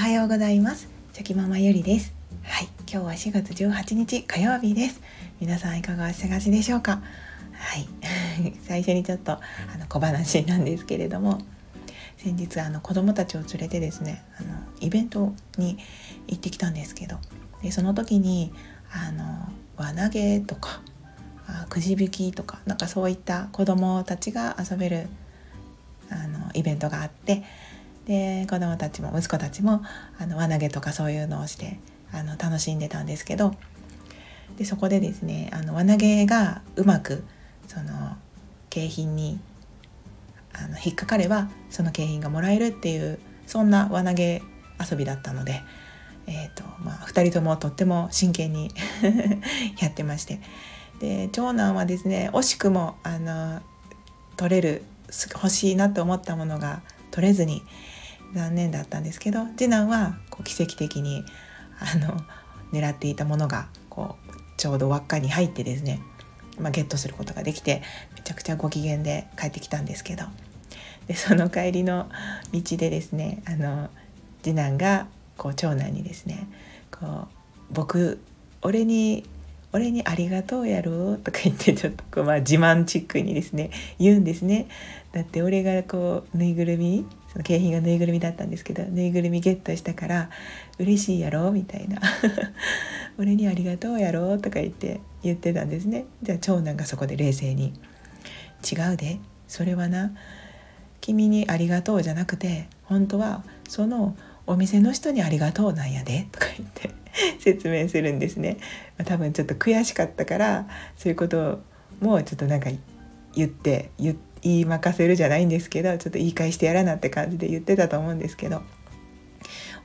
はようございます。チョキママゆりです。はい。今日は4月18日火曜日です。皆さんいかがお過ごしでしょうか？はい。最初にちょっとあの小話なんですけれども。先日あの子供たちを連れてですねあのイベントに行ってきたんですけど。でその時にあの輪投げとかあくじ引きとかなんかそういった子供たちが遊べるあのイベントがあってで子供たちも息子たちもあの輪投げとかそういうのをしてあの楽しんでたんですけどでそこでですねあの輪投げがうまくその景品にあの引っかかればその景品がもらえるっていうそんな輪投げ遊びだったので、えーとまあ、2人ともとっても真剣に やってまして。で長男はですね惜しくもあの取れる欲しいなと思ったものが取れずに残念だったんですけど次男はこう奇跡的にあの狙っていたものがこうちょうど輪っかに入ってですね、まあ、ゲットすることができてめちゃくちゃご機嫌で帰ってきたんですけど。でその帰りの道でですねあの次男がこう長男にですねこう僕俺に俺にありがとうやろとか言ってちょっとこう、まあ、自慢チックにですね言うんですね。だって俺がこうぬいぐるみその景品がぬいぐるみだったんですけどぬいぐるみゲットしたから嬉しいやろみたいな 俺にありがとうやろとか言って言ってたんですねじゃあ長男がそこで冷静に「違うでそれはな君にありがとうじゃなくて本当はそのお店の人にありがとうなんやで」とか言って説明するんですね。ま多分ちょっと悔しかったからそういうこともちょっとなんか言って言って言いまかせるじゃないんですけどちょっと言い返してやらなって感じで言ってたと思うんですけど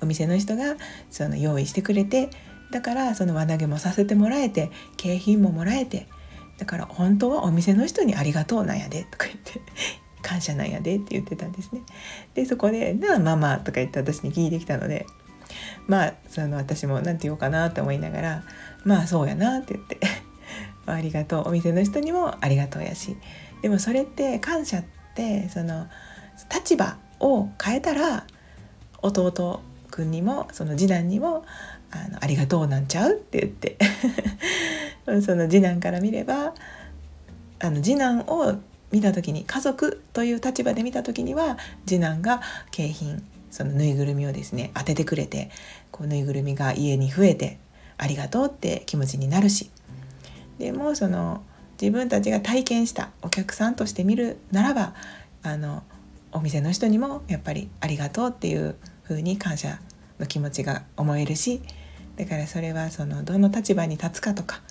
お店の人がその用意してくれてだからその輪投げもさせてもらえて景品ももらえてだから本当はお店の人にありがとうなんやでとか言って 感謝なんやでって言ってたんですね。でそこで「なあママ」とか言って私に聞いてきたのでまあその私も何て言おうかなと思いながら「まあそうやな」って言って ありがとうお店の人にもありがとうやしでもそれって感謝ってその立場を変えたら弟くんにもその次男にもあのありがとうなんちゃうって言って その次男から見ればあの次男を見た時に家族という立場で見た時には次男が景品そのぬいぐるみをですね当ててくれてこうぬいぐるみが家に増えてありがとうって気持ちになるし。でもその自分たちが体験したお客さんとして見るならばあのお店の人にもやっぱりありがとうっていう風に感謝の気持ちが思えるしだからそれはそのどの立場に立つかとか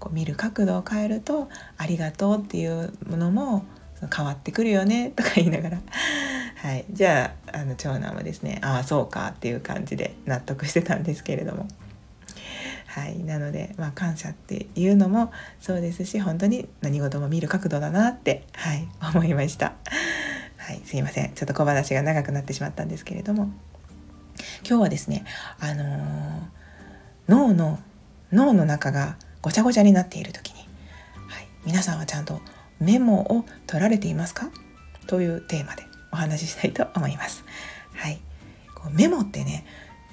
こう見る角度を変えると「ありがとう」っていうものも変わってくるよねとか言いながら、はい、じゃああの長男はですね「ああそうか」っていう感じで納得してたんですけれども。はい、なので、まあ、感謝っていうのもそうですし本当に何事も見る角度だなって、はい、思いました。はい、すいませんちょっと小話が長くなってしまったんですけれども今日はですね、あのー、脳の脳の中がごちゃごちゃになっている時に、はい、皆さんはちゃんとメモを取られていますか？というテーマでお話ししたいと思います。はい、こうメモってね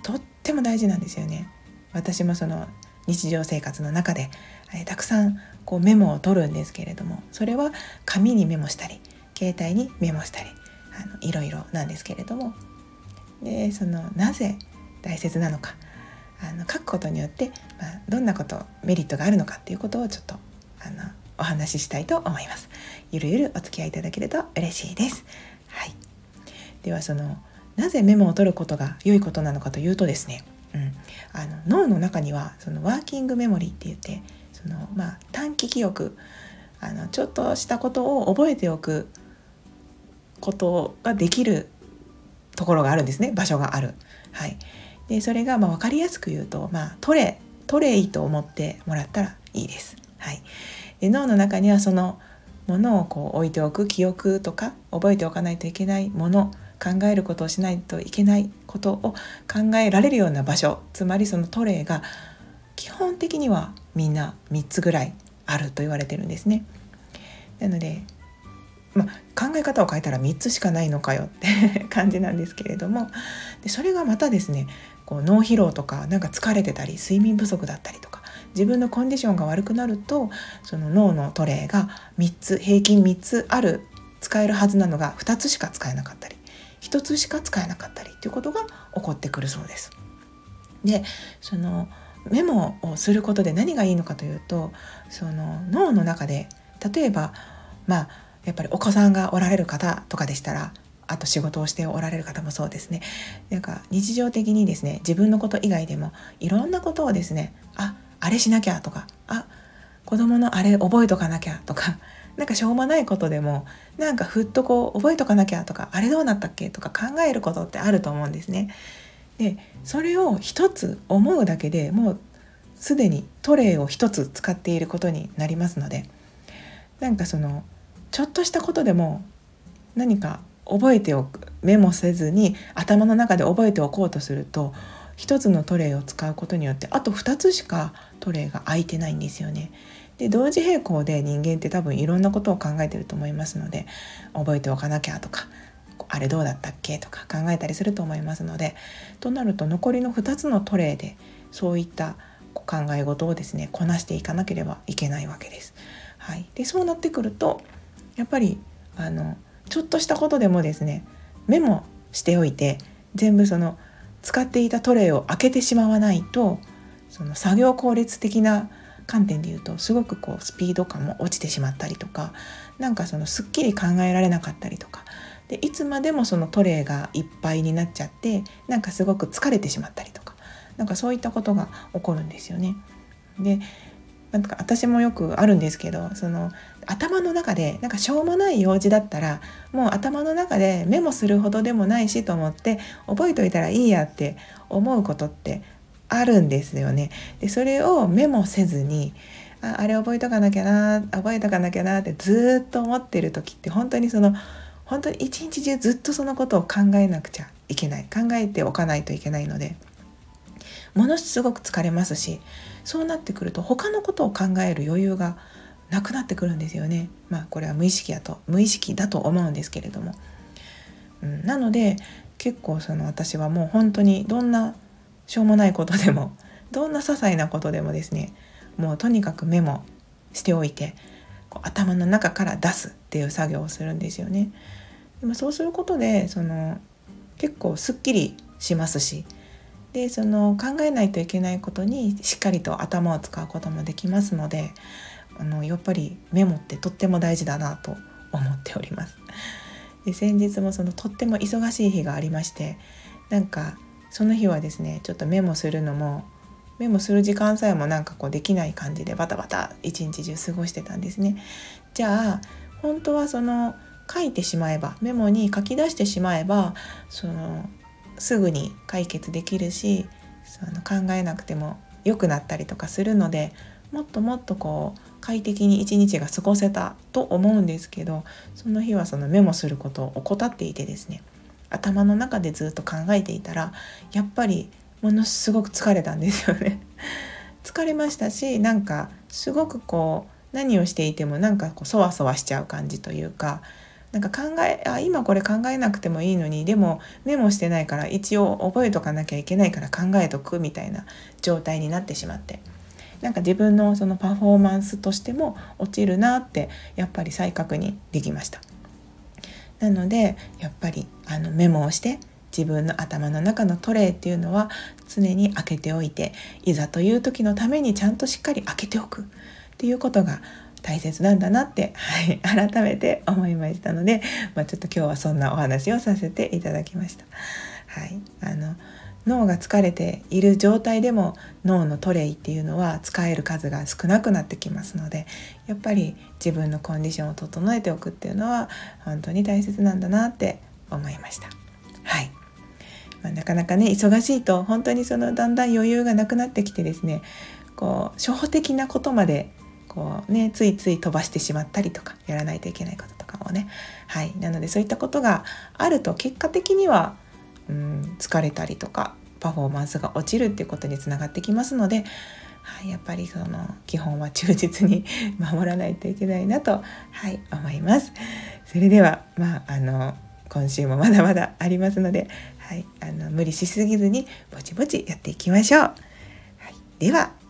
とっても大事なんですよね。私もその日常生活の中で、え、たくさんこうメモを取るんですけれどもそれは紙にメモしたり携帯にメモしたりあのいろいろなんですけれどもでそのなぜ大切なのかあの書くことによって、まあ、どんなことメリットがあるのかっていうことをちょっとあのお話ししたいと思います。ゆるゆるお付き合いいただけると嬉しいです。はい。ではそのなぜメモを取ることが良いことなのかというとですね、うん、あの脳の中にはそのワーキングメモリーって言ってその、まあ、短期記憶あのちょっとしたことを覚えておくことができるところがあるんですね場所がある。はい、でそれがまあ分かりやすく言うと、まあ、トレトレイと思ってもらったらいいです。はい、で脳の中にはそのものをこう置いておく記憶とか覚えておかないといけないもの考えることをしないといけないことを考えられるような場所つまりそのトレイが基本的にはみんな3つぐらいあると言われてるんですね。なので、まあ、考え方を変えたら3つしかないのかよって 感じなんですけれどもでそれがまたですねこう脳疲労とかなんか疲れてたり睡眠不足だったりとか自分のコンディションが悪くなるとその脳のトレイが3つ平均3つある使えるはずなのが2つしか使えなかったり1つしか使えなかったりということが起こってくるそうです。でそのメモをすることで何がいいのかというとその脳の中で例えばまあやっぱりお子さんがおられる方とかでしたらあと仕事をしておられる方もそうですねなんか日常的にですね自分のこと以外でもいろんなことをですねああれしなきゃとかあ子供のあれ覚えとかなきゃとかなんかしょうもないことでもなんかふっとこう覚えとかなきゃとかあれどうなったっけとか考えることってあると思うんですね。でそれを一つ思うだけでもうすでにトレイを一つ使っていることになりますのでなんかそのちょっとしたことでも何か覚えておくメモせずに頭の中で覚えておこうとすると一つのトレイを使うことによってあと2つしかトレイが空いてないんですよね。で同時並行で人間って多分いろんなことを考えてると思いますので覚えておかなきゃとかあれどうだったっけとか考えたりすると思いますのでとなると残りの2つのトレイでそういった考え事をですねこなしていかなければいけないわけです。はい、でそうなってくるとやっぱりあのちょっとしたことでもですねメモしておいて全部その使っていたトレイを開けてしまわないとその作業効率的な観点で言うとすごくこうスピード感も落ちてしまったりとかなんかそのすっきり考えられなかったりとかでいつまでもそのトレイがいっぱいになっちゃってなんかすごく疲れてしまったりとかなんかそういったことが起こるんですよね。でなんか私もよくあるんですけどその頭の中でなんかしょうもない用事だったらもう頭の中でメモするほどでもないしと思って覚えといたらいいやって思うことってあるんですよね。でそれをメモせずにああれ覚えとかなきゃな覚えとかなきゃなってずっと思ってる時って本当にその本当に一日中ずっとそのことを考えなくちゃいけない考えておかないといけないのでものすごく疲れますしそうなってくると他のことを考える余裕がなくなってくるんですよね。まあこれは無意識だと無意識だと思うんですけれども。うん、なので結構その私はもう本当にどんなしょうもないことでもどんな些細なことでもですねもうとにかくメモしておいて頭の中から出すっていう作業をするんですよね。でもそうすることでその結構すっきりしますしでその考えないといけないことにしっかりと頭を使うこともできますのであのやっぱりメモってとっても大事だなと思っております。で先日もそのとっても忙しい日がありましてなんかその日はですねちょっとメモするのもメモする時間さえもなんかこうできない感じでバタバタ一日中過ごしてたんですね。じゃあ本当はその書いてしまえばメモに書き出してしまえばそのすぐに解決できるしその考えなくても良くなったりとかするのでもっともっとこう快適に一日が過ごせたと思うんですけどその日はそのメモすることを怠っていてですね頭の中でずっと考えていたらやっぱりものすごく疲れたんですよね 疲れましたしなんかすごくこう何をしていてもなんかこうそわそわしちゃう感じというかなんか考えあ今これ考えなくてもいいのにでもメモしてないから一応覚えとかなきゃいけないから考えとくみたいな状態になってしまってなんか自分のそのパフォーマンスとしても落ちるなってやっぱり再確認できました。なのでやっぱりあのメモをして自分の頭の中のトレイっていうのは常に開けておいていざという時のためにちゃんとしっかり開けておくっていうことが大切なんだなって、はい、改めて思いましたので、まあ、ちょっと今日はそんなお話をさせていただきました。はい、あの脳が疲れている状態でも脳のトレイっていうのは使える数が少なくなってきますのでやっぱり自分のコンディションを整えておくっていうのは本当に大切なんだなって思いました。はい、まあ、なかなかね忙しいと本当にそのだんだん余裕がなくなってきてですねこう初歩的なことまでこうねついつい飛ばしてしまったりとかやらないといけないこととかもね。はい。なのでそういったことがあると結果的にはうん疲れたりとかパフォーマンスが落ちるっていうことにつながってきますので、はい、やっぱりその基本は忠実に 守らないといけないなと、はい、思います。それではまああの今週もまだまだありますので、はい、あの無理しすぎずにぼちぼちやっていきましょう。はい、では